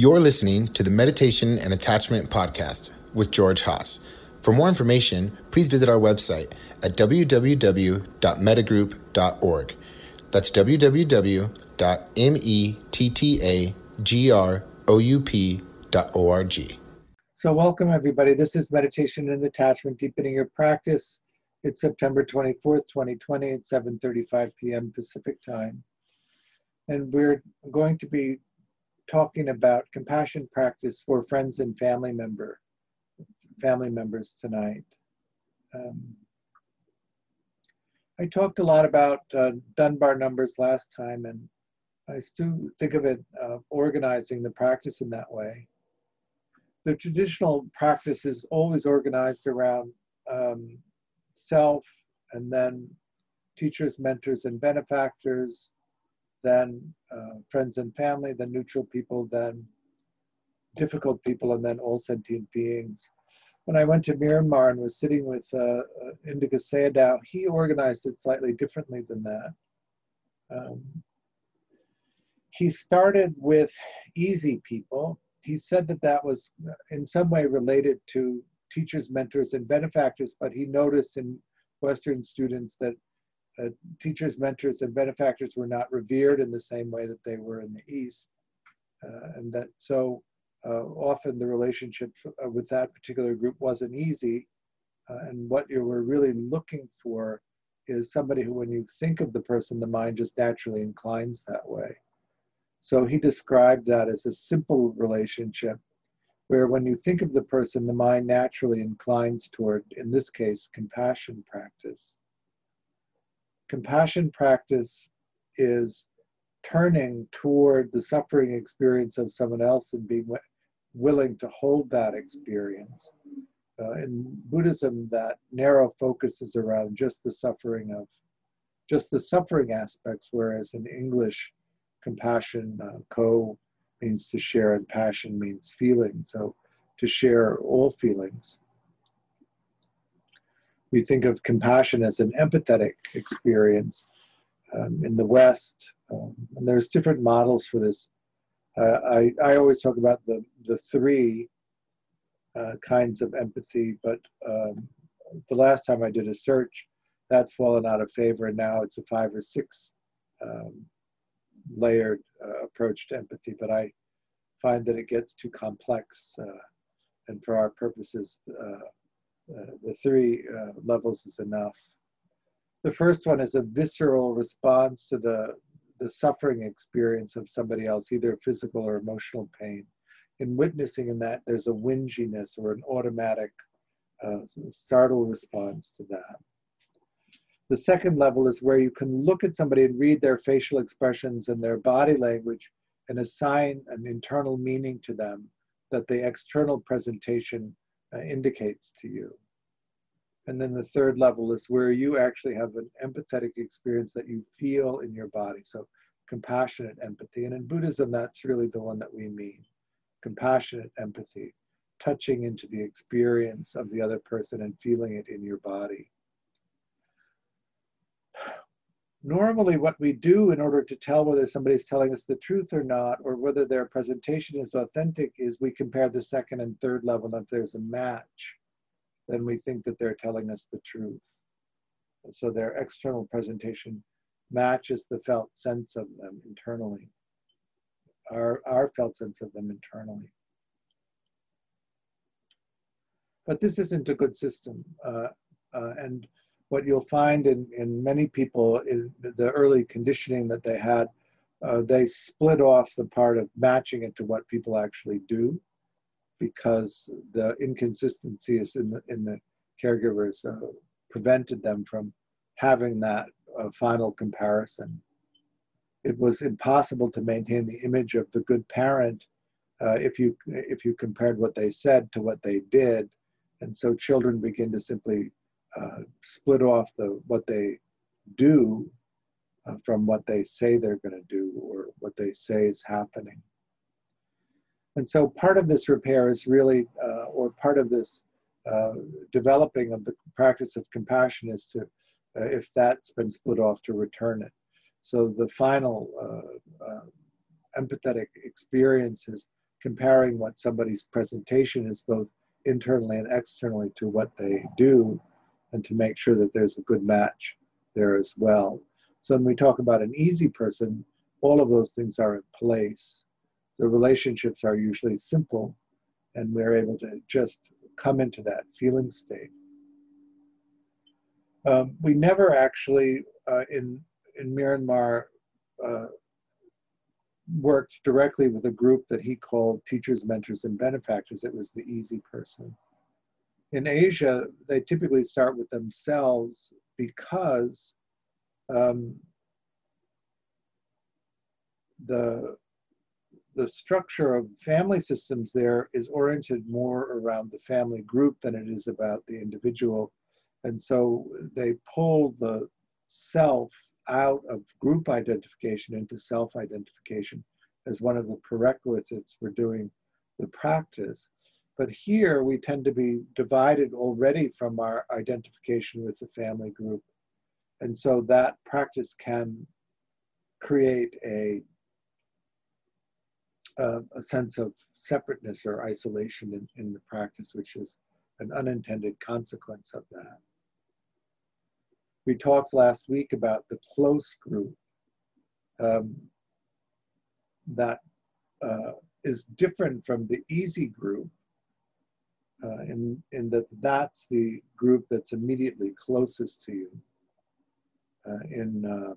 You're listening to the Meditation and Attachment Podcast with George Haas. For more information, please visit our website at www.mettagroup.org. That's www.mettagroup.org. So, welcome everybody. This is Meditation and Attachment Deepening Your Practice. It's September 24th, 2020 at 7:35 p.m. Pacific Time. And we're going to be talking about compassion practice for friends and family member family members tonight. Um, I talked a lot about uh, Dunbar numbers last time, and I still think of it uh, organizing the practice in that way. The traditional practice is always organized around um, self, and then teachers, mentors, and benefactors, then uh, friends and family, then neutral people, then difficult people, and then all sentient beings. When I went to Myanmar and was sitting with uh, uh Indaka Sayadaw, he organized it slightly differently than that. Um, he started with easy people. He said that that was in some way related to teachers, mentors, and benefactors, but he noticed in Western students that uh, teachers, mentors, and benefactors were not revered in the same way that they were in the East. Uh, and that so uh, often the relationship uh, with that particular group wasn't easy. Uh, and what you were really looking for is somebody who, when you think of the person, the mind just naturally inclines that way. So he described that as a simple relationship where when you think of the person, the mind naturally inclines toward, in this case, compassion practice compassion practice is turning toward the suffering experience of someone else and being willing to hold that experience. Uh, in Buddhism, that narrow focus is around just the suffering of, just the suffering aspects, whereas in English, compassion, uh, ko means to share, and passion means feeling. So to share all feelings we think of compassion as an empathetic experience um, in the West. Um, and there's different models for this. Uh, I, I always talk about the, the three uh, kinds of empathy, but um, the last time I did a search, that's fallen out of favor, and now it's a five or six um, layered uh, approach to empathy. But I find that it gets too complex, uh, and for our purposes, uh, the three uh, levels is enough. The first one is a visceral response to the, the suffering experience of somebody else, either physical or emotional pain. In witnessing in that, there's a whinginess or an automatic uh, startle response to that. The second level is where you can look at somebody and read their facial expressions and their body language and assign an internal meaning to them that the external presentation uh, indicates to you. And then the third level is where you actually have an empathetic experience that you feel in your body. So compassionate empathy. And in Buddhism, that's really the one that we mean compassionate empathy, touching into the experience of the other person and feeling it in your body. Normally, what we do in order to tell whether somebody's telling us the truth or not, or whether their presentation is authentic, is we compare the second and third level. And if there's a match, then we think that they're telling us the truth. So their external presentation matches the felt sense of them internally, our, our felt sense of them internally. But this isn't a good system. Uh, uh, and what you'll find in, in many people is the early conditioning that they had, uh, they split off the part of matching it to what people actually do because the inconsistencies in the in the caregivers uh, prevented them from having that uh, final comparison. It was impossible to maintain the image of the good parent uh, if you if you compared what they said to what they did, and so children begin to simply uh, split off the what they do uh, from what they say they're going to do or what they say is happening. And so part of this repair is really, uh, or part of this uh, developing of the practice of compassion is to, uh, if that's been split off, to return it. So the final empathetic experience is comparing what somebody's presentation is both internally and externally to what they do and to make sure that there's a good match there as well. So when we talk about an easy person, all of those things are in place. The relationships are usually simple and we're able to just come into that feeling state. Um, we never actually uh, in in Myanmar uh, worked directly with a group that he called teachers, mentors, and benefactors. It was the easy person. In Asia, they typically start with themselves because um, the the structure of family systems there is oriented more around the family group than it is about the individual. And so they pull the self out of group identification into self identification as one of the prerequisites for doing the practice. But here we tend to be divided already from our identification with the family group. And so that practice can create a, a, a sense of separateness or isolation in, in the practice, which is an unintended consequence of that. We talked last week about the close group um, that uh, is different from the easy group uh, in, in that that's the group that's immediately closest to you. Uh, in um,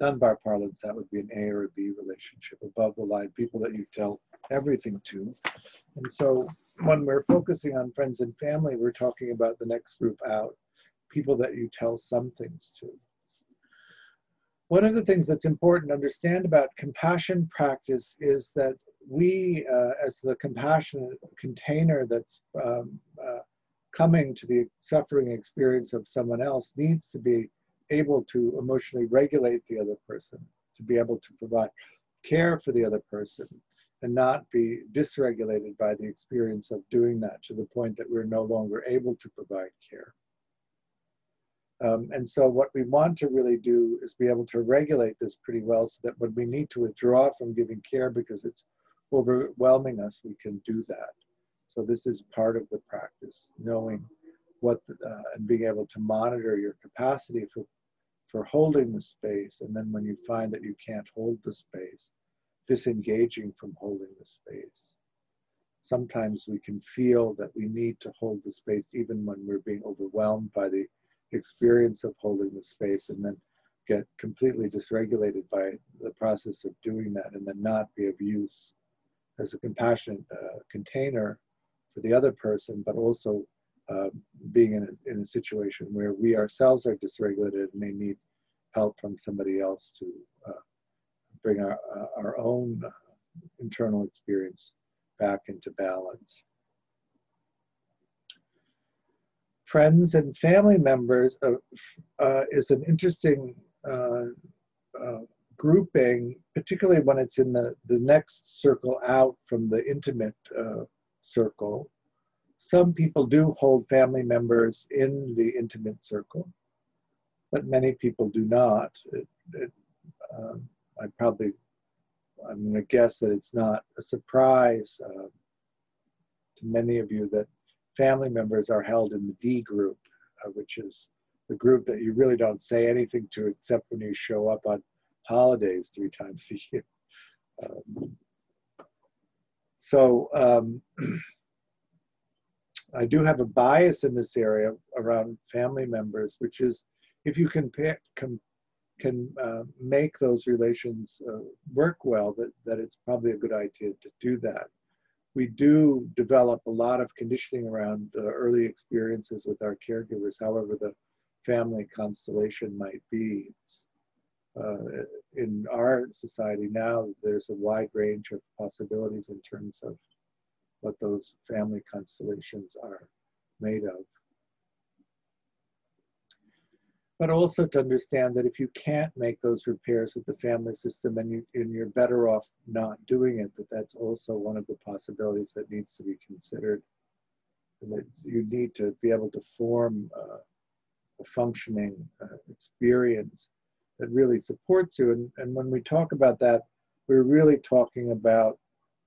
Dunbar parlance, that would be an A or a B relationship, above the line, people that you tell everything to. And so when we're focusing on friends and family, we're talking about the next group out people that you tell some things to. One of the things that's important to understand about compassion practice is that we, uh, as the compassionate container that's um, uh, coming to the suffering experience of someone else, needs to be able to emotionally regulate the other person, to be able to provide care for the other person, and not be dysregulated by the experience of doing that to the point that we're no longer able to provide care. Um, and so what we want to really do is be able to regulate this pretty well so that when we need to withdraw from giving care because it's overwhelming us, we can do that. So this is part of the practice, knowing what the, uh, and being able to monitor your capacity for for holding the space. And then when you find that you can't hold the space, disengaging from holding the space. Sometimes we can feel that we need to hold the space even when we're being overwhelmed by the experience of holding the space and then get completely dysregulated by the process of doing that and then not be of use as a compassionate uh, container for the other person, but also uh, being in a, in a situation where we ourselves are dysregulated and may need help from somebody else to uh, bring our, uh, our own internal experience back into balance. Friends and family members uh, uh, is an interesting uh, uh, grouping, particularly when it's in the, the next circle out from the intimate uh, circle. Some people do hold family members in the intimate circle, but many people do not. It, it, um, I probably, I'm going to guess that it's not a surprise uh, to many of you that family members are held in the D group, uh, which is the group that you really don't say anything to except when you show up on holidays three times a year. Um, so um, I do have a bias in this area around family members, which is if you can, can, can uh, make those relations uh, work well, that, that it's probably a good idea to do that we do develop a lot of conditioning around uh, early experiences with our caregivers, however the family constellation might be. Uh, in our society now, there's a wide range of possibilities in terms of what those family constellations are made of but also to understand that if you can't make those repairs with the family system and, you, and you're better off not doing it, that that's also one of the possibilities that needs to be considered. And that you need to be able to form uh, a functioning uh, experience that really supports you. And, and when we talk about that, we're really talking about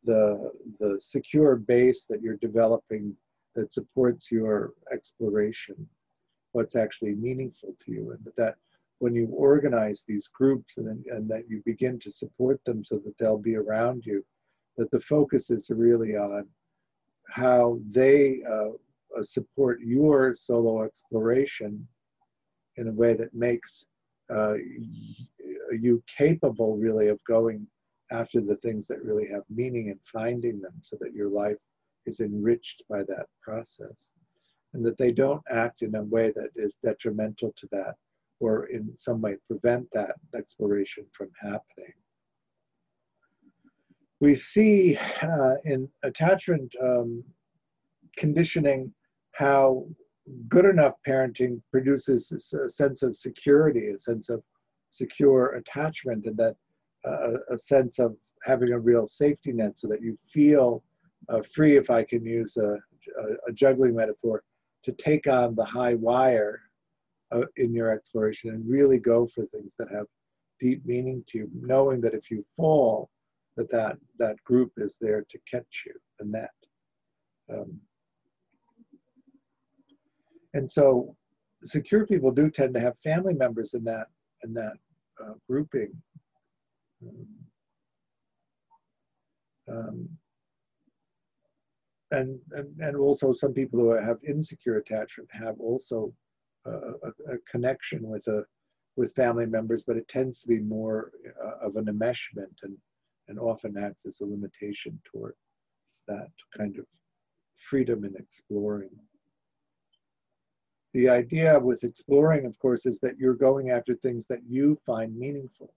the the secure base that you're developing that supports your exploration, what's actually meaningful to you, and that, that when you organize these groups and, then, and that you begin to support them so that they'll be around you, that the focus is really on how they uh, support your solo exploration in a way that makes uh, you capable really of going after the things that really have meaning and finding them so that your life is enriched by that process and that they don't act in a way that is detrimental to that or in some way prevent that exploration from happening. We see uh, in attachment um, conditioning how good enough parenting produces a sense of security, a sense of secure attachment, and that uh, a sense of having a real safety net so that you feel uh, free, if I can use a, a, juggling metaphor, to take on the high wire uh, in your exploration and really go for things that have deep meaning to you, knowing that if you fall, that that, that group is there to catch you, the net. Um, and so secure people do tend to have family members in that in that uh, grouping. Um, and, and, and also some people who have insecure attachment have also a, a, connection with a with family members, but it tends to be more uh, of an enmeshment and, and often acts as a limitation toward that kind of freedom in exploring the idea with exploring, of course, is that you're going after things that you find meaningful.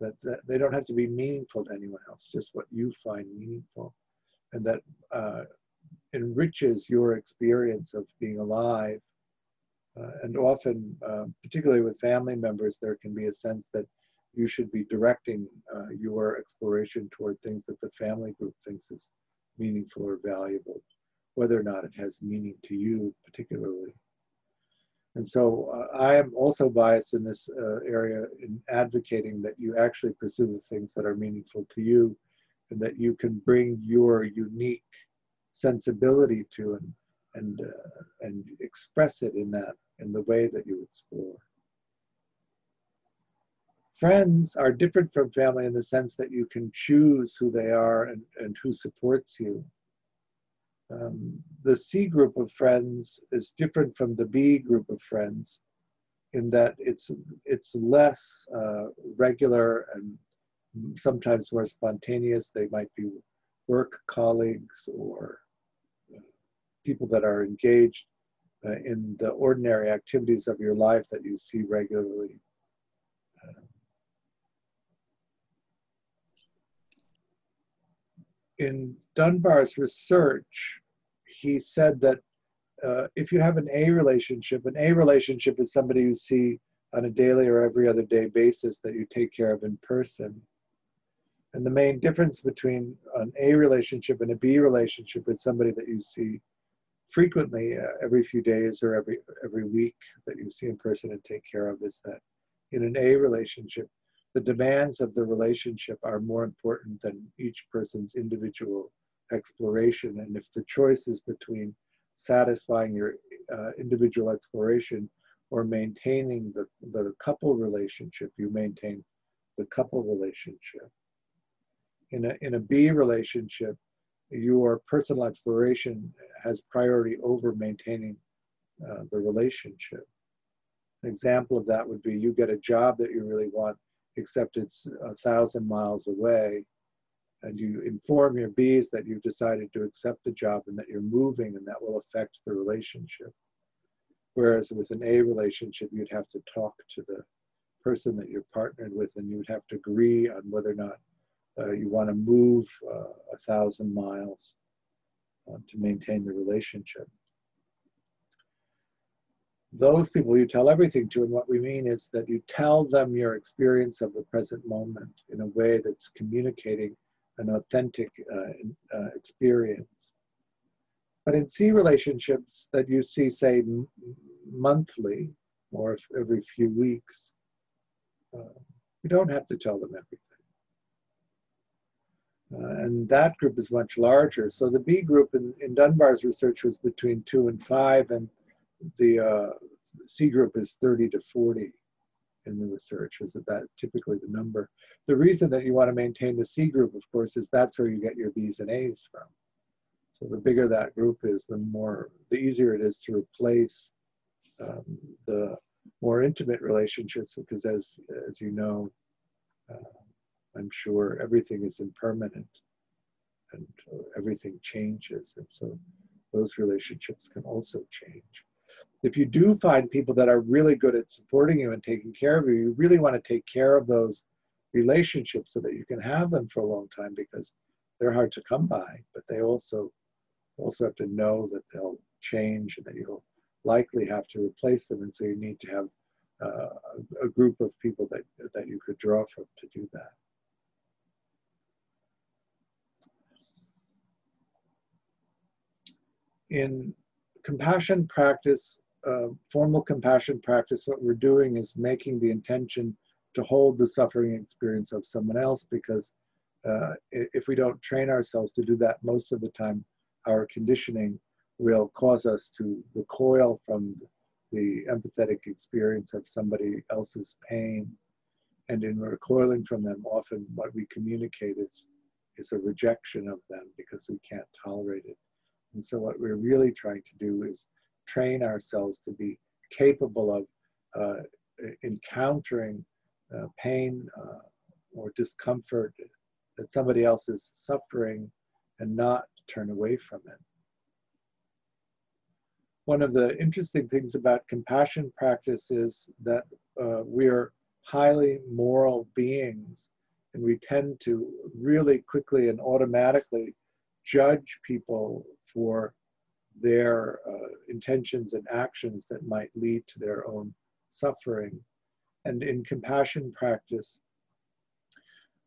That, that they don't have to be meaningful to anyone else, just what you find meaningful. And that uh, enriches your experience of being alive. Uh, and often, uh, particularly with family members, there can be a sense that you should be directing uh, your exploration toward things that the family group thinks is meaningful or valuable, whether or not it has meaning to you particularly. And so uh, I am also biased in this uh, area in advocating that you actually pursue the things that are meaningful to you and that you can bring your unique sensibility to and, and, uh, and express it in that, in the way that you explore. Friends are different from family in the sense that you can choose who they are and, and who supports you. Um, the C group of friends is different from the B group of friends in that it's it's less uh, regular and sometimes more spontaneous. They might be work colleagues or uh, people that are engaged uh, in the ordinary activities of your life that you see regularly. Uh, in Dunbar's research, he said that uh, if you have an A relationship, an A relationship is somebody you see on a daily or every other day basis that you take care of in person. And the main difference between an A relationship and a B relationship is somebody that you see frequently uh, every few days or every every week that you see in person and take care of is that in an A relationship, the demands of the relationship are more important than each person's individual exploration. And if the choice is between satisfying your uh, individual exploration or maintaining the, the couple relationship, you maintain the couple relationship. In a, in a B relationship, your personal exploration has priority over maintaining uh, the relationship. An example of that would be you get a job that you really want, except it's a thousand miles away, and you inform your bees that you've decided to accept the job and that you're moving, and that will affect the relationship. Whereas with an A relationship, you'd have to talk to the person that you're partnered with, and you would have to agree on whether or not uh, you want to move uh, a thousand miles uh, to maintain the relationship. Those people you tell everything to, and what we mean is that you tell them your experience of the present moment in a way that's communicating an authentic uh, uh, experience. But in C relationships that you see, say, monthly or every few weeks, uh, you don't have to tell them everything. Uh, and that group is much larger. So the B group in, in Dunbar's research was between two and five, and the uh, C group is 30 to 40 in the research, is that, that typically the number. The reason that you want to maintain the C group, of course, is that's where you get your B's and A's from. So the bigger that group is, the more, the easier it is to replace um, the more intimate relationships, because as, as you know, uh, I'm sure everything is impermanent and everything changes. And so those relationships can also change. If you do find people that are really good at supporting you and taking care of you, you really want to take care of those relationships so that you can have them for a long time because they're hard to come by, but they also also have to know that they'll change and that you'll likely have to replace them. And so you need to have uh, a group of people that, that you could draw from to do that. in compassion practice, uh, formal compassion practice, what we're doing is making the intention to hold the suffering experience of someone else because uh, if we don't train ourselves to do that most of the time, our conditioning will cause us to recoil from the empathetic experience of somebody else's pain. And in recoiling from them, often what we communicate is, is a rejection of them because we can't tolerate it. And so, what we're really trying to do is train ourselves to be capable of uh, encountering uh, pain uh, or discomfort that somebody else is suffering and not turn away from it. One of the interesting things about compassion practice is that uh, we're highly moral beings and we tend to really quickly and automatically judge people for their uh, intentions and actions that might lead to their own suffering. And in compassion practice,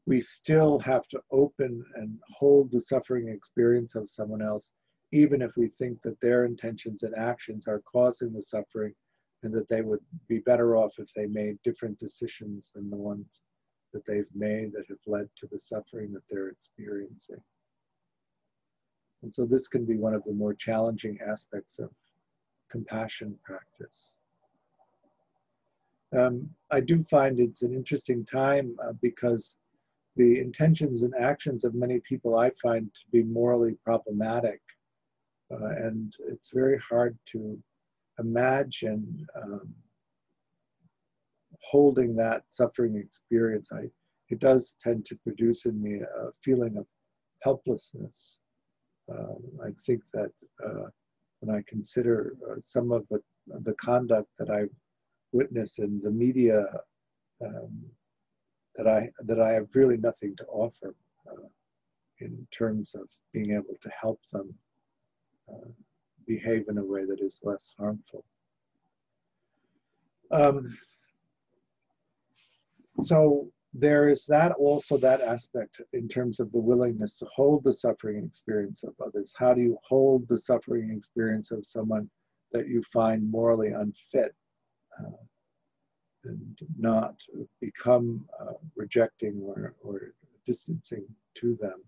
we still have to open and hold the suffering experience of someone else, even if we think that their intentions and actions are causing the suffering and that they would be better off if they made different decisions than the ones that they've made that have led to the suffering that they're experiencing. And so this can be one of the more challenging aspects of compassion practice. Um, I do find it's an interesting time uh, because the intentions and actions of many people I find to be morally problematic. Uh, and it's very hard to imagine um, holding that suffering experience. I, it does tend to produce in me a feeling of helplessness. Um, I think that uh, when I consider uh, some of the, the conduct that I've witnessed in the media, um, that I that I have really nothing to offer uh, in terms of being able to help them uh, behave in a way that is less harmful. Um, so there is that also that aspect in terms of the willingness to hold the suffering experience of others. How do you hold the suffering experience of someone that you find morally unfit uh, and not become uh, rejecting or, or distancing to them?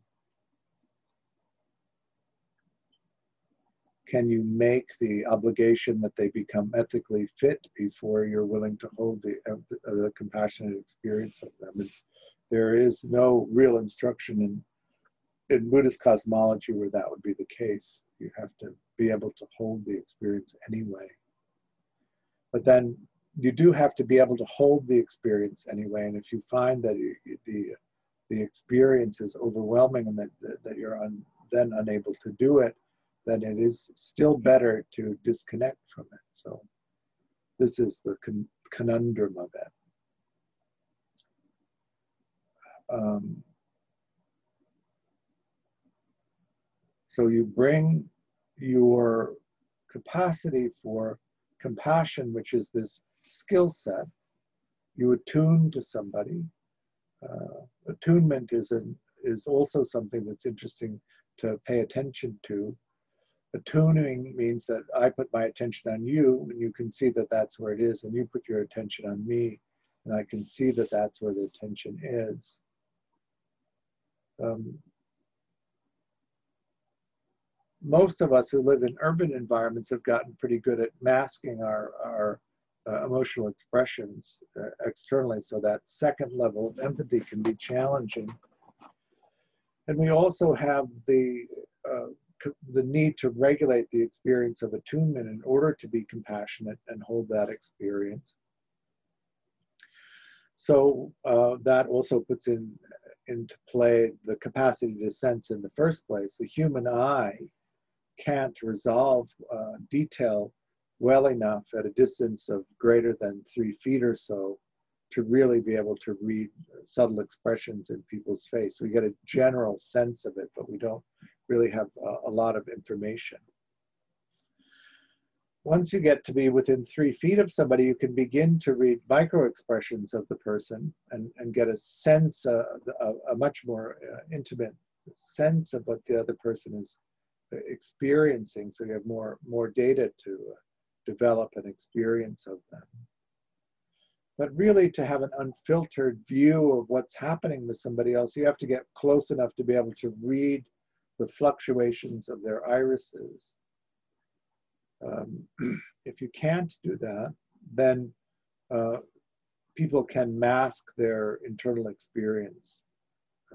Can you make the obligation that they become ethically fit before you're willing to hold the, uh, the compassionate experience of them? And there is no real instruction in in Buddhist cosmology where that would be the case. You have to be able to hold the experience anyway. But then you do have to be able to hold the experience anyway. And if you find that you, the the experience is overwhelming and that that, that you're un, then unable to do it, then it is still better to disconnect from it. So this is the con conundrum of it. Um, so you bring your capacity for compassion, which is this skill set, you attune to somebody. Uh, attunement is an, is also something that's interesting to pay attention to attuning means that I put my attention on you and you can see that that's where it is and you put your attention on me and I can see that that's where the attention is. Um, most of us who live in urban environments have gotten pretty good at masking our, our uh, emotional expressions uh, externally. So that second level of empathy can be challenging. And we also have the uh, the need to regulate the experience of attunement in order to be compassionate and hold that experience. So uh, that also puts in into play the capacity to sense in the first place. The human eye can't resolve uh, detail well enough at a distance of greater than three feet or so to really be able to read subtle expressions in people's face. We get a general sense of it, but we don't really have a, a lot of information. Once you get to be within three feet of somebody, you can begin to read micro expressions of the person and, and get a sense, a, a much more uh, intimate sense of what the other person is experiencing. So you have more, more data to uh, develop an experience of them. But really, to have an unfiltered view of what's happening with somebody else, you have to get close enough to be able to read the fluctuations of their irises. Um, if you can't do that, then uh, people can mask their internal experience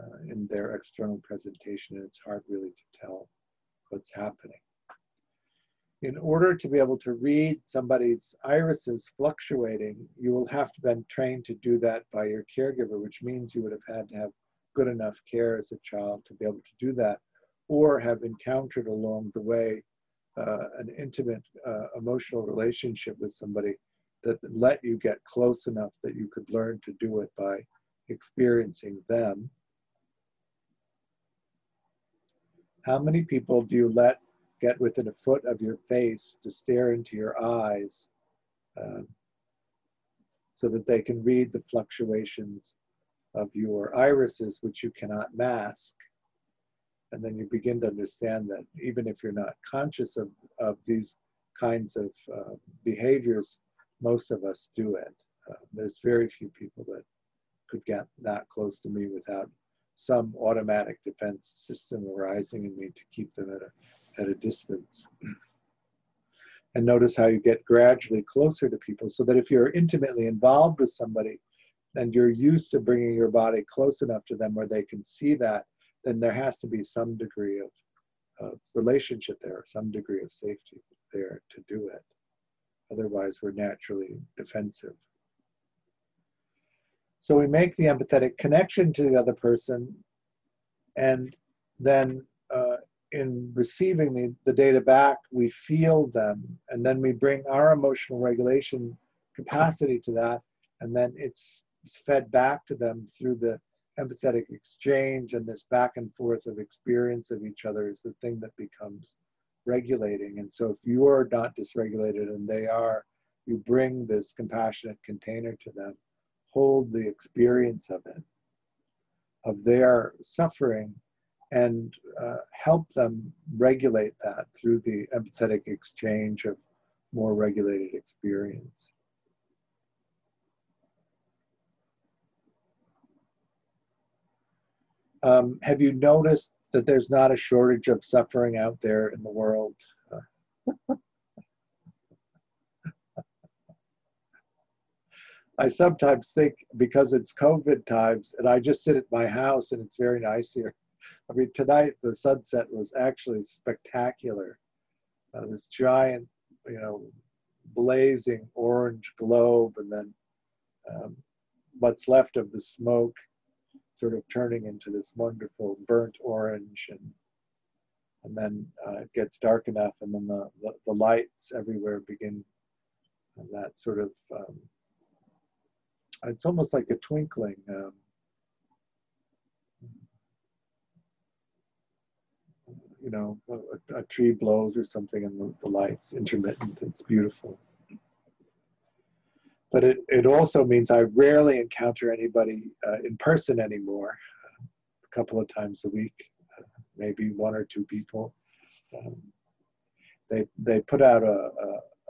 uh, in their external presentation, and it's hard really to tell what's happening. In order to be able to read somebody's irises fluctuating, you will have to been trained to do that by your caregiver, which means you would have had to have good enough care as a child to be able to do that or have encountered along the way uh, an intimate uh, emotional relationship with somebody that let you get close enough that you could learn to do it by experiencing them. How many people do you let get within a foot of your face to stare into your eyes um, so that they can read the fluctuations of your irises, which you cannot mask? And then you begin to understand that even if you're not conscious of, of these kinds of uh, behaviors, most of us do it. Uh, there's very few people that could get that close to me without some automatic defense system arising in me to keep them at a, at a distance. and notice how you get gradually closer to people so that if you're intimately involved with somebody and you're used to bringing your body close enough to them where they can see that then there has to be some degree of, relationship there, some degree of safety there to do it. Otherwise, we're naturally defensive. So we make the empathetic connection to the other person, and then uh, in receiving the, the data back, we feel them, and then we bring our emotional regulation capacity to that, and then it's, it's fed back to them through the empathetic exchange and this back and forth of experience of each other is the thing that becomes regulating. And so if you are not dysregulated and they are, you bring this compassionate container to them, hold the experience of it, of their suffering, and uh, help them regulate that through the empathetic exchange of more regulated experience. Um, have you noticed that there's not a shortage of suffering out there in the world? I sometimes think because it's COVID times and I just sit at my house and it's very nice here. I mean, tonight the sunset was actually spectacular. Uh, this giant, you know, blazing orange globe, and then um, what's left of the smoke sort of turning into this wonderful burnt orange and and then uh, it gets dark enough and then the, the, the lights everywhere begin and that sort of um, it's almost like a twinkling um, you know a, a, tree blows or something and the, the lights intermittent. It's beautiful but it, it also means I rarely encounter anybody uh, in person anymore, uh, a couple of times a week, uh, maybe one or two people. Um, they, they put out a,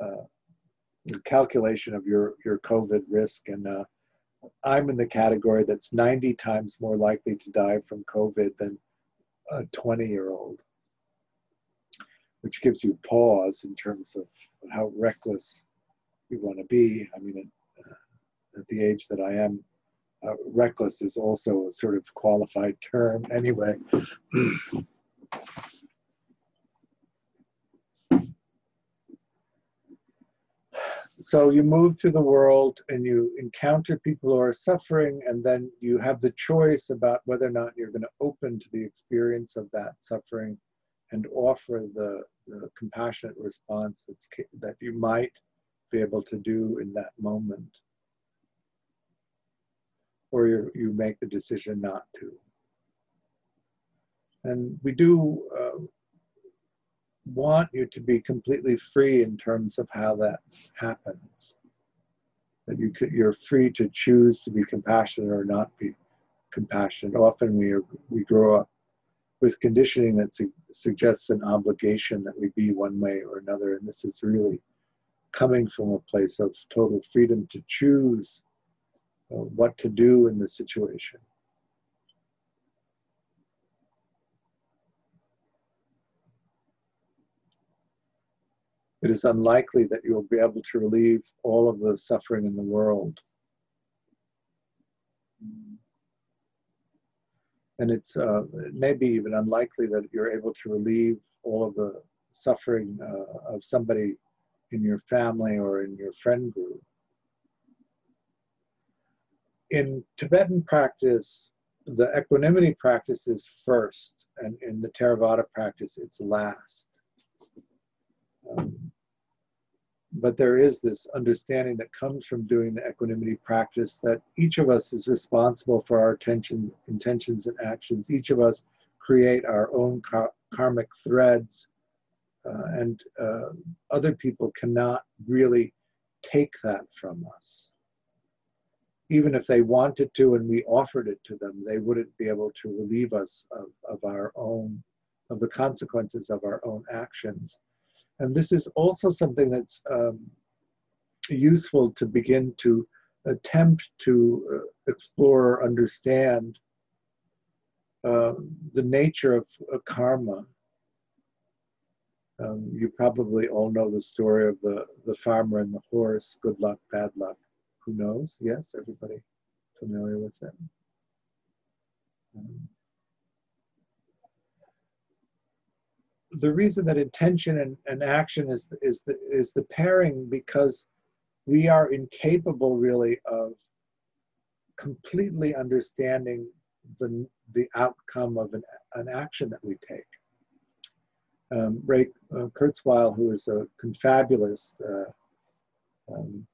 a, a, calculation of your, your COVID risk, and uh, I'm in the category that's 90 times more likely to die from COVID than a 20 year old. which gives you pause in terms of how reckless you want to be. I mean, at, uh, at the age that I am, uh, reckless is also a sort of qualified term anyway. so you move through the world and you encounter people who are suffering and then you have the choice about whether or not you're going to open to the experience of that suffering and offer the, the compassionate response that's that you might be able to do in that moment or you, you make the decision not to and we do uh, want you to be completely free in terms of how that happens. That you could, you're free to choose to be compassionate or not be compassionate. Often we, are, we grow up with conditioning that su- suggests an obligation that we be one way or another. And this is really coming from a place of total freedom to choose uh, what to do in the situation. it is unlikely that you will be able to relieve all of the suffering in the world. And it's uh, maybe even unlikely that you're able to relieve all of the suffering uh, of somebody in your family or in your friend group. In Tibetan practice, the equanimity practice is first, and in the Theravada practice, it's last. Um, but there is this understanding that comes from doing the equanimity practice that each of us is responsible for our intentions, intentions and actions. Each of us create our own kar- karmic threads, and uh, other people cannot really take that from us. Even if they wanted to and we offered it to them, they wouldn't be able to relieve us of, of our own, of the consequences of our own actions. And this is also something that's um, useful to begin to attempt to uh, explore or understand uh, the nature of uh, karma. Um, you probably all know the story of the, the farmer and the horse, good luck, bad luck. Who knows? Yes, everybody familiar with it. Um, the reason that intention and, and action is is the, is the pairing because we are incapable really of completely understanding the the outcome of an, an action that we take. Um, Ray uh, Kurzweil, who is a confabulist, uh, um,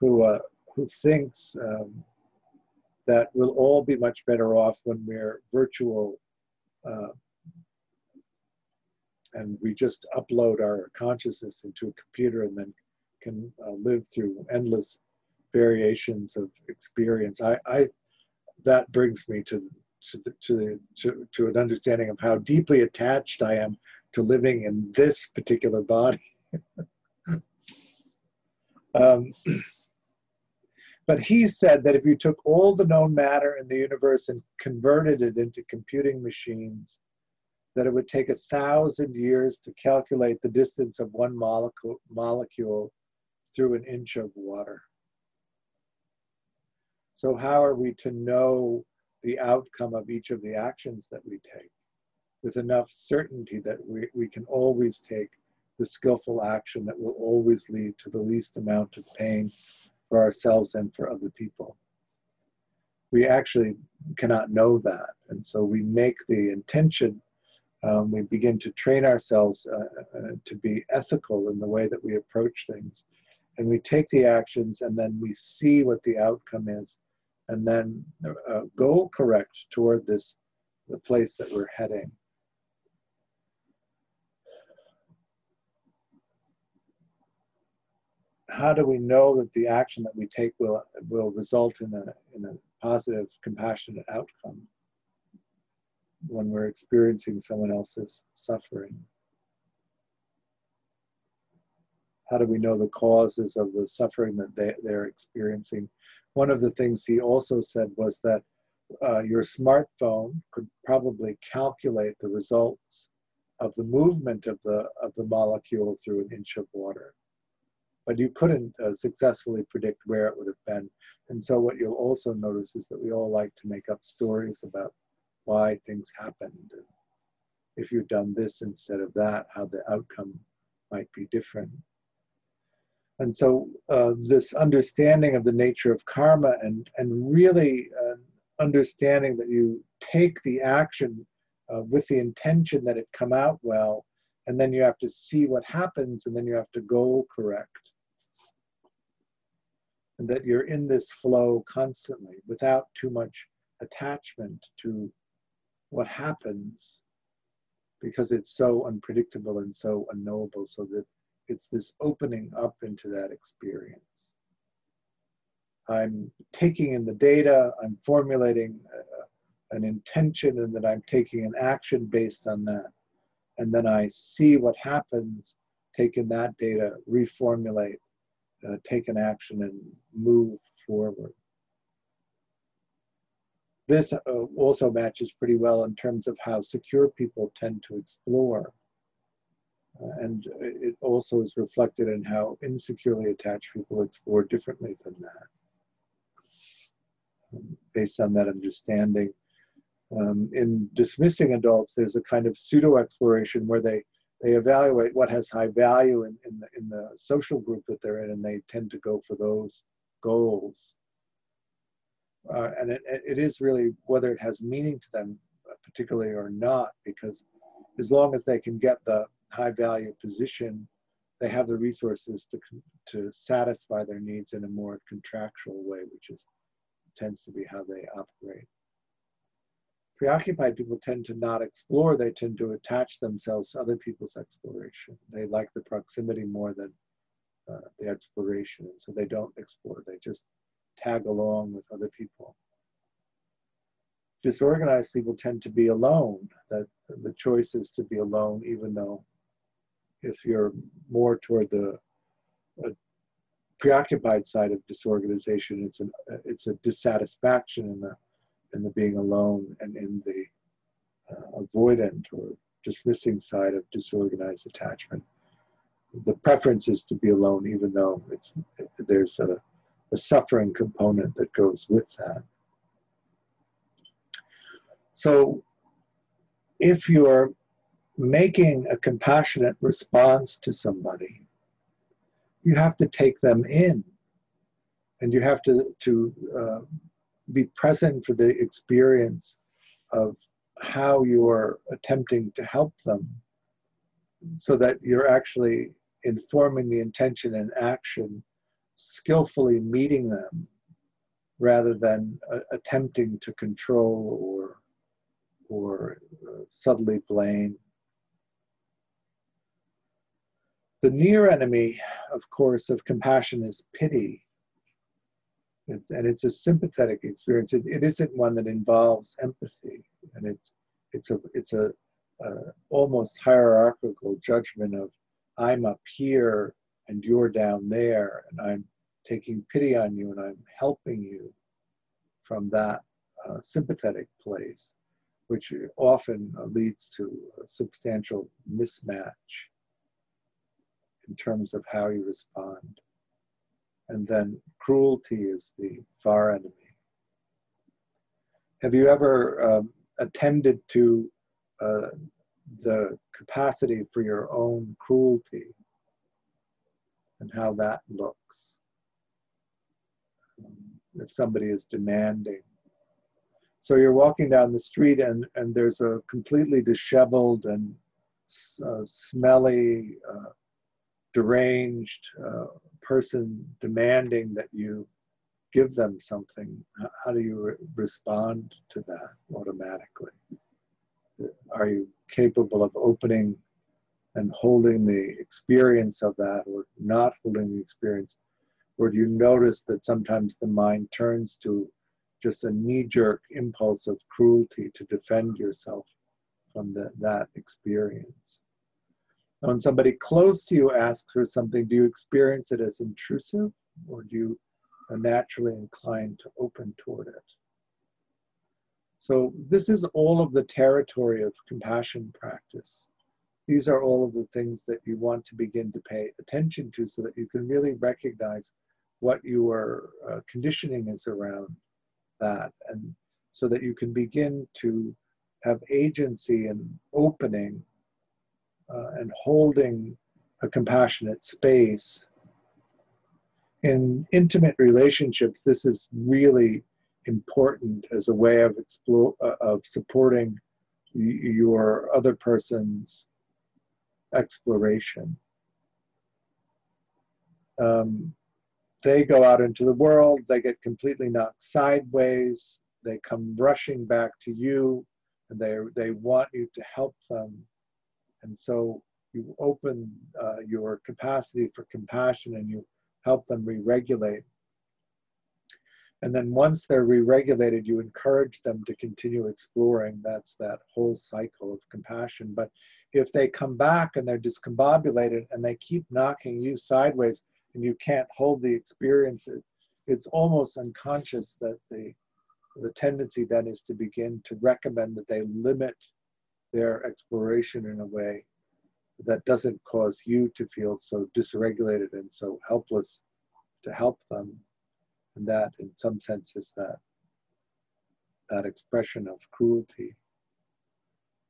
who uh, who thinks um, that we'll all be much better off when we're virtual uh, and we just upload our consciousness into a computer and then can uh, live through endless variations of experience. I, I that brings me to to, the, to, the, to, to an understanding of how deeply attached I am to living in this particular body. um, but he said that if you took all the known matter in the universe and converted it into computing machines, that it would take a thousand years to calculate the distance of one molecule, molecule through an inch of water. So, how are we to know the outcome of each of the actions that we take with enough certainty that we, we can always take the skillful action that will always lead to the least amount of pain for ourselves and for other people? We actually cannot know that. And so we make the intention um, we begin to train ourselves uh, uh, to be ethical in the way that we approach things. And we take the actions and then we see what the outcome is and then uh, go correct toward this, the place that we're heading. How do we know that the action that we take will, will result in a, in a positive, compassionate outcome? when we're experiencing someone else's suffering? How do we know the causes of the suffering that they, they're experiencing? One of the things he also said was that uh, your smartphone could probably calculate the results of the movement of the of the molecule through an inch of water but you couldn't uh, successfully predict where it would have been. And so what you'll also notice is that we all like to make up stories about why things happened. And if you'd done this instead of that how the outcome might be different. And so uh, this understanding of the nature of karma and and really uh, understanding that you take the action uh, with the intention that it come out well, and then you have to see what happens, and then you have to go correct. And that you're in this flow constantly without too much attachment to what happens because it's so unpredictable and so unknowable, so that it's this opening up into that experience. I'm taking in the data, I'm formulating an intention and then I'm taking an action based on that. And then I see what happens, take in that data, reformulate, uh, take an action, and move forward. This uh, also matches pretty well in terms of how secure people tend to explore. Uh, and it also is reflected in how insecurely attached people explore differently than that. Um, based on that understanding, um, in dismissing adults, there's a kind of pseudo exploration where they they evaluate what has high value in, in the in the social group that they're in, and they tend to go for those goals. Uh, and it, it is really whether it has meaning to them, particularly or not, because as long as they can get the high value position, they have the resources to to satisfy their needs in a more contractual way, which is tends to be how they operate preoccupied people tend to not explore, they tend to attach themselves to other people's exploration. They like the proximity more than uh, the exploration, and so they don't explore, they just tag along with other people. Disorganized people tend to be alone, that the choice is to be alone, even though if you're more toward the uh, preoccupied side of disorganization, it's, an, it's a dissatisfaction in the in the being alone and in the uh, avoidant or dismissing side of disorganized attachment. The preference is to be alone, even though it's there's a, a suffering component that goes with that. So, if you're making a compassionate response to somebody, you have to take them in, and you have to to uh, be present for the experience of how you're attempting to help them so that you're actually informing the intention and action skillfully meeting them rather than uh, attempting to control or or uh, subtly blame. The near enemy of course of compassion is pity it's, and it's a sympathetic experience. It, it isn't one that involves empathy, and it's it's a it's a uh, almost hierarchical judgment of I'm up here and you're down there, and I'm taking pity on you and I'm helping you from that uh, sympathetic place, which often leads to a substantial mismatch in terms of how you respond and then cruelty is the far enemy. Have you ever um, attended to uh, the capacity for your own cruelty and how that looks? Um, if somebody is demanding. So you're walking down the street and, and there's a completely disheveled and uh, smelly, uh, deranged uh, person demanding that you give them something, how do you re- respond to that automatically? Are you capable of opening and holding the experience of that or not holding the experience? Or do you notice that sometimes the mind turns to just a knee jerk impulse of cruelty to defend yourself from the, that experience? When somebody close to you asks for something, do you experience it as intrusive or do you are naturally inclined to open toward it? So this is all of the territory of compassion practice. these are all of the things that you want to begin to pay attention to so that you can really recognize what your uh, conditioning is around that and so that you can begin to have agency and opening uh, and holding a compassionate space. In intimate relationships this is really important as a way of explore uh, of supporting your other person's exploration. Um, they go out into the world they get completely knocked sideways they come rushing back to you and they they want you to help them and so you open uh, your capacity for compassion and you help them re-regulate. And then once they're re-regulated you encourage them to continue exploring. That's that whole cycle of compassion. But if they come back and they're discombobulated and they keep knocking you sideways and you can't hold the experience it's almost unconscious that the the tendency then is to begin to recommend that they limit their exploration in a way that doesn't cause you to feel so dysregulated and so helpless to help them. And that, in some sense, is that, that expression of cruelty.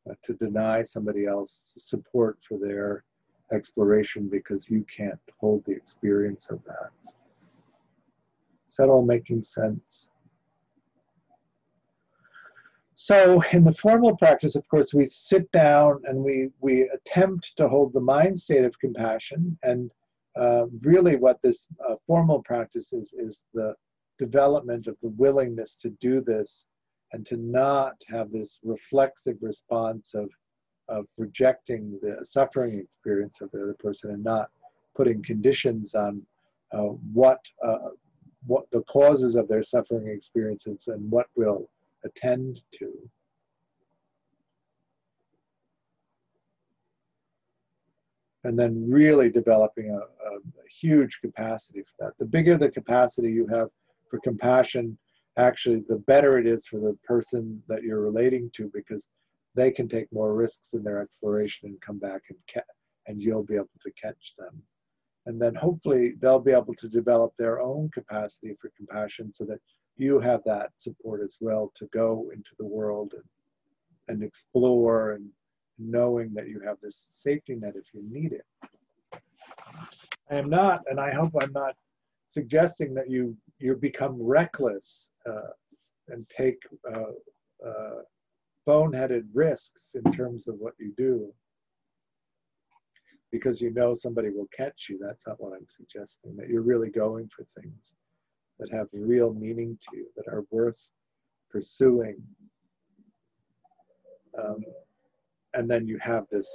Uh, to deny somebody else support for their exploration because you can't hold the experience of that. Is that all making sense? So in the formal practice, of course, we sit down and we, we attempt to hold the mind state of compassion. And uh, really what this uh, formal practice is, is the development of the willingness to do this and to not have this reflexive response of, of rejecting the suffering experience of the other person and not putting conditions on uh, what, uh, what the causes of their suffering experiences and what will attend to. And then really developing a, a, a huge capacity for that. The bigger the capacity you have for compassion, actually, the better it is for the person that you're relating to because they can take more risks in their exploration and come back and ca- and you'll be able to catch them. And then hopefully they'll be able to develop their own capacity for compassion so that you have that support as well to go into the world and, and explore and knowing that you have this safety net if you need it. I am not, and I hope I'm not suggesting that you you become reckless uh, and take uh, uh, boneheaded risks in terms of what you do because you know somebody will catch you. That's not what I'm suggesting. That you're really going for things that have real meaning to you, that are worth pursuing. Um, and then you have this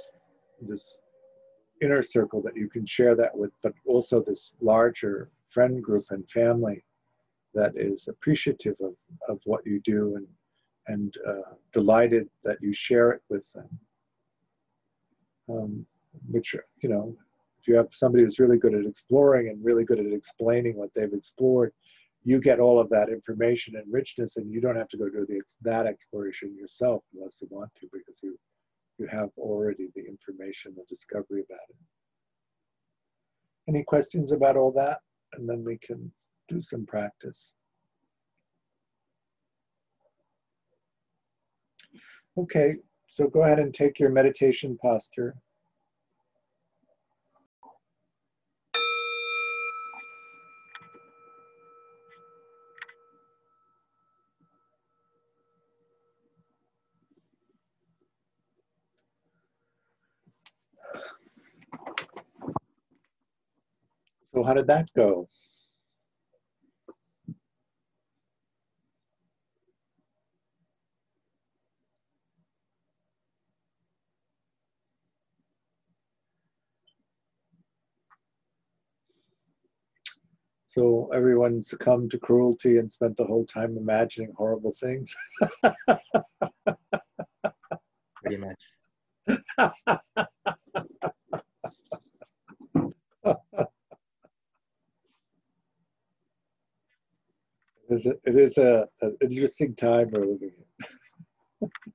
this inner circle that you can share that with, but also this larger friend group and family that is appreciative of, of what you do and and uh, delighted that you share it with them. Um, which you know, if you have somebody who's really good at exploring and really good at explaining what they've explored, you get all of that information and richness and you don't have to go do the, that exploration yourself unless you want to because you you have already the information the discovery about it. Any questions about all that? And then we can do some practice. Okay so go ahead and take your meditation posture So how did that go? So everyone succumbed to cruelty and spent the whole time imagining horrible things. Pretty much. is a, it is a, an interesting time we're living in.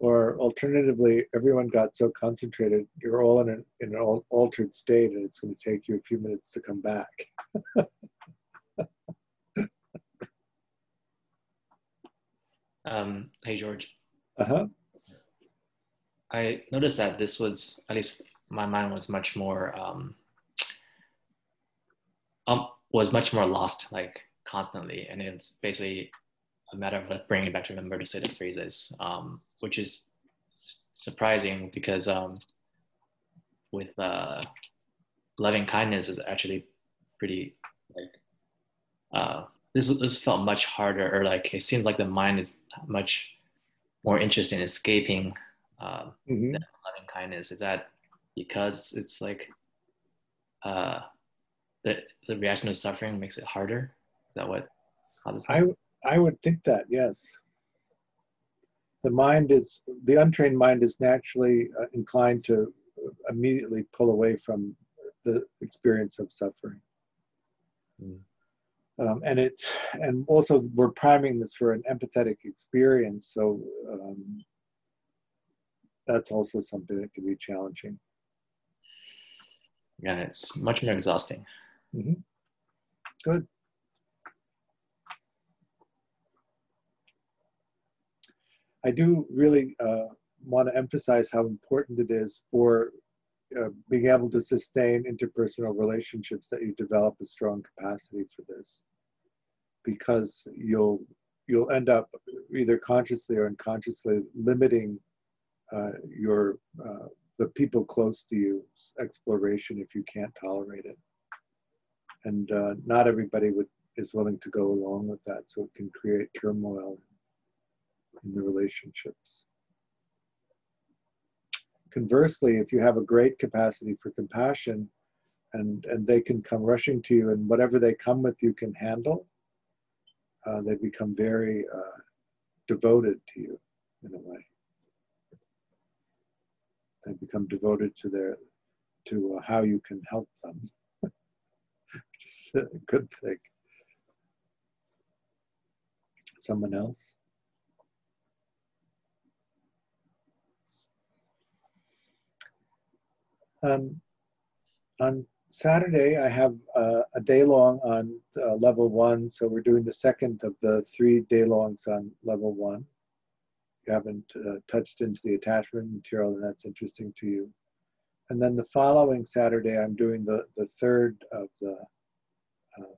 or alternatively, everyone got so concentrated, you're all in an, in an altered state and it's going to take you a few minutes to come back. um, hey, George. Uh-huh. I noticed that this was, at least my mind was much more, um, um, was much more lost, like constantly. And it's basically a matter of bringing back to remember to say the phrases, um, which is surprising because um, with uh, loving kindness is actually pretty like uh, this this felt much harder or like it seems like the mind is much more interested in escaping uh, mm-hmm. loving kindness. Is that because it's like uh, the the reaction of suffering makes it harder? Is that what causes? I I would think that yes. The mind is the untrained mind is naturally uh, inclined to immediately pull away from the experience of suffering. Mm. Um, and it's and also we're priming this for an empathetic experience, so um, that's also something that can be challenging. Yeah, it's much more exhausting. Mm-hmm. Good. I do really uh, want to emphasize how important it is for uh, being able to sustain interpersonal relationships that you develop a strong capacity for this. Because you'll you'll end up either consciously or unconsciously limiting uh, your uh, the people close to you exploration if you can't tolerate it. And uh, not everybody would is willing to go along with that so it can create turmoil in the relationships conversely, if you have a great capacity for compassion and, and they can come rushing to you and whatever they come with you can handle, uh, they become very uh, devoted to you in a way. They become devoted to their to uh, how you can help them, is a good thing. Someone else? Um, on Saturday, I have uh, a day long on uh, level one. So we're doing the second of the three day longs on level one. You haven't uh, touched into the attachment material, and that's interesting to you. And then the following Saturday, I'm doing the, the third of the um,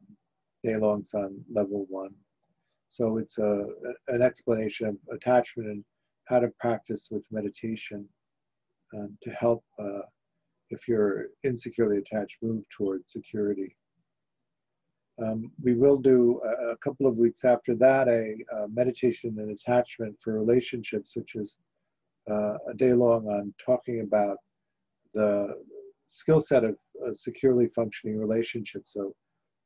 day longs on level one. So it's a, an explanation of attachment and how to practice with meditation um, to help uh, if you're insecurely attached, move towards security. Um, we will do a, a, couple of weeks after that a, a, meditation and attachment for relationships, which is uh, a day long on talking about the skill set of uh, securely functioning relationships, so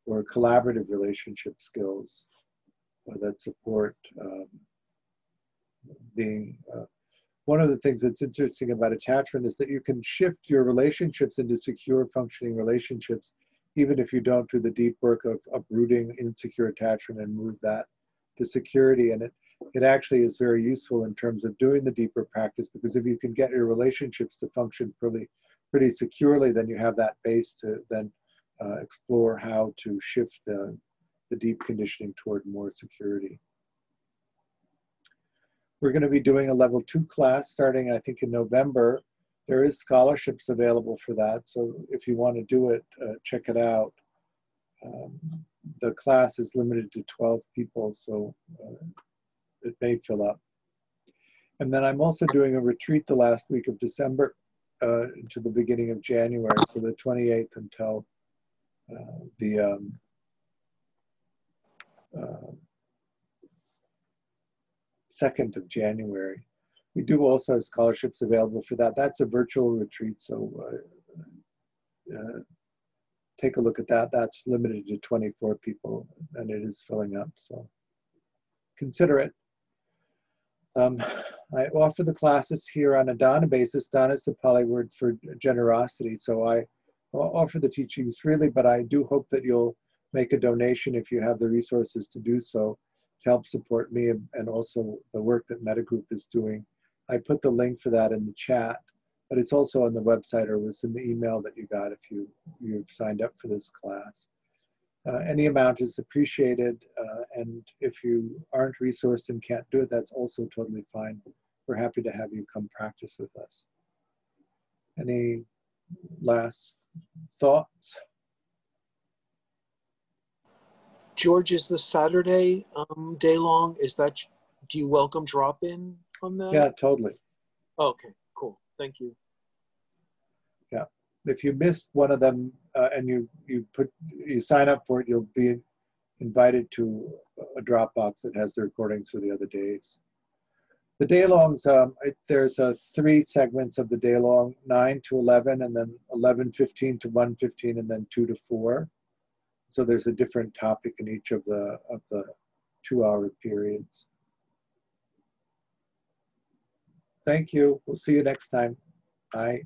or collaborative relationship skills uh, that support um, being uh, one of the things that's interesting about attachment is that you can shift your relationships into secure functioning relationships even if you don't do the deep work of uprooting insecure attachment and move that to security. And it it actually is very useful in terms of doing the deeper practice because if you can get your relationships to function pretty pretty securely then you have that base to then uh, explore how to shift the the deep conditioning toward more security we're going to be doing a level two class starting, I think, in November. There is scholarships available for that, so if you want to do it, uh, check it out. Um, the class is limited to 12 people, so uh, it may fill up. And then I'm also doing a retreat the last week of December uh, to the beginning of January, so the 28th until uh, the um, uh, 2nd of January. We do also have scholarships available for that. That's a virtual retreat, so uh, uh, take a look at that. That's limited to 24 people, and it is filling up, so consider it. Um, I offer the classes here on a dana basis. Dana is the Pali word for generosity, so I offer the teachings freely, but I do hope that you'll make a donation if you have the resources to do so help support me and also the work that Metta Group is doing I put the link for that in the chat, but it's also on the website or was in the email that you got if you, you've signed up for this class. Uh, any amount is appreciated, uh, and if you aren't resourced and can't do it, that's also totally fine. We're happy to have you come practice with us. Any last thoughts? George, is the Saturday um, day long? Is that, do you welcome drop in on that? Yeah, totally. Okay, cool. Thank you. Yeah. If you missed one of them uh, and you, you put, you sign up for it, you'll be invited to a Dropbox that has the recordings for the other days. The day longs, um, it, there's uh, three segments of the day long, 9 to 11, and then 11.15 to 1.15, and then 2 to 4. So there's a different topic in each of the, of the two-hour periods. Thank you. We'll see you next time. Bye.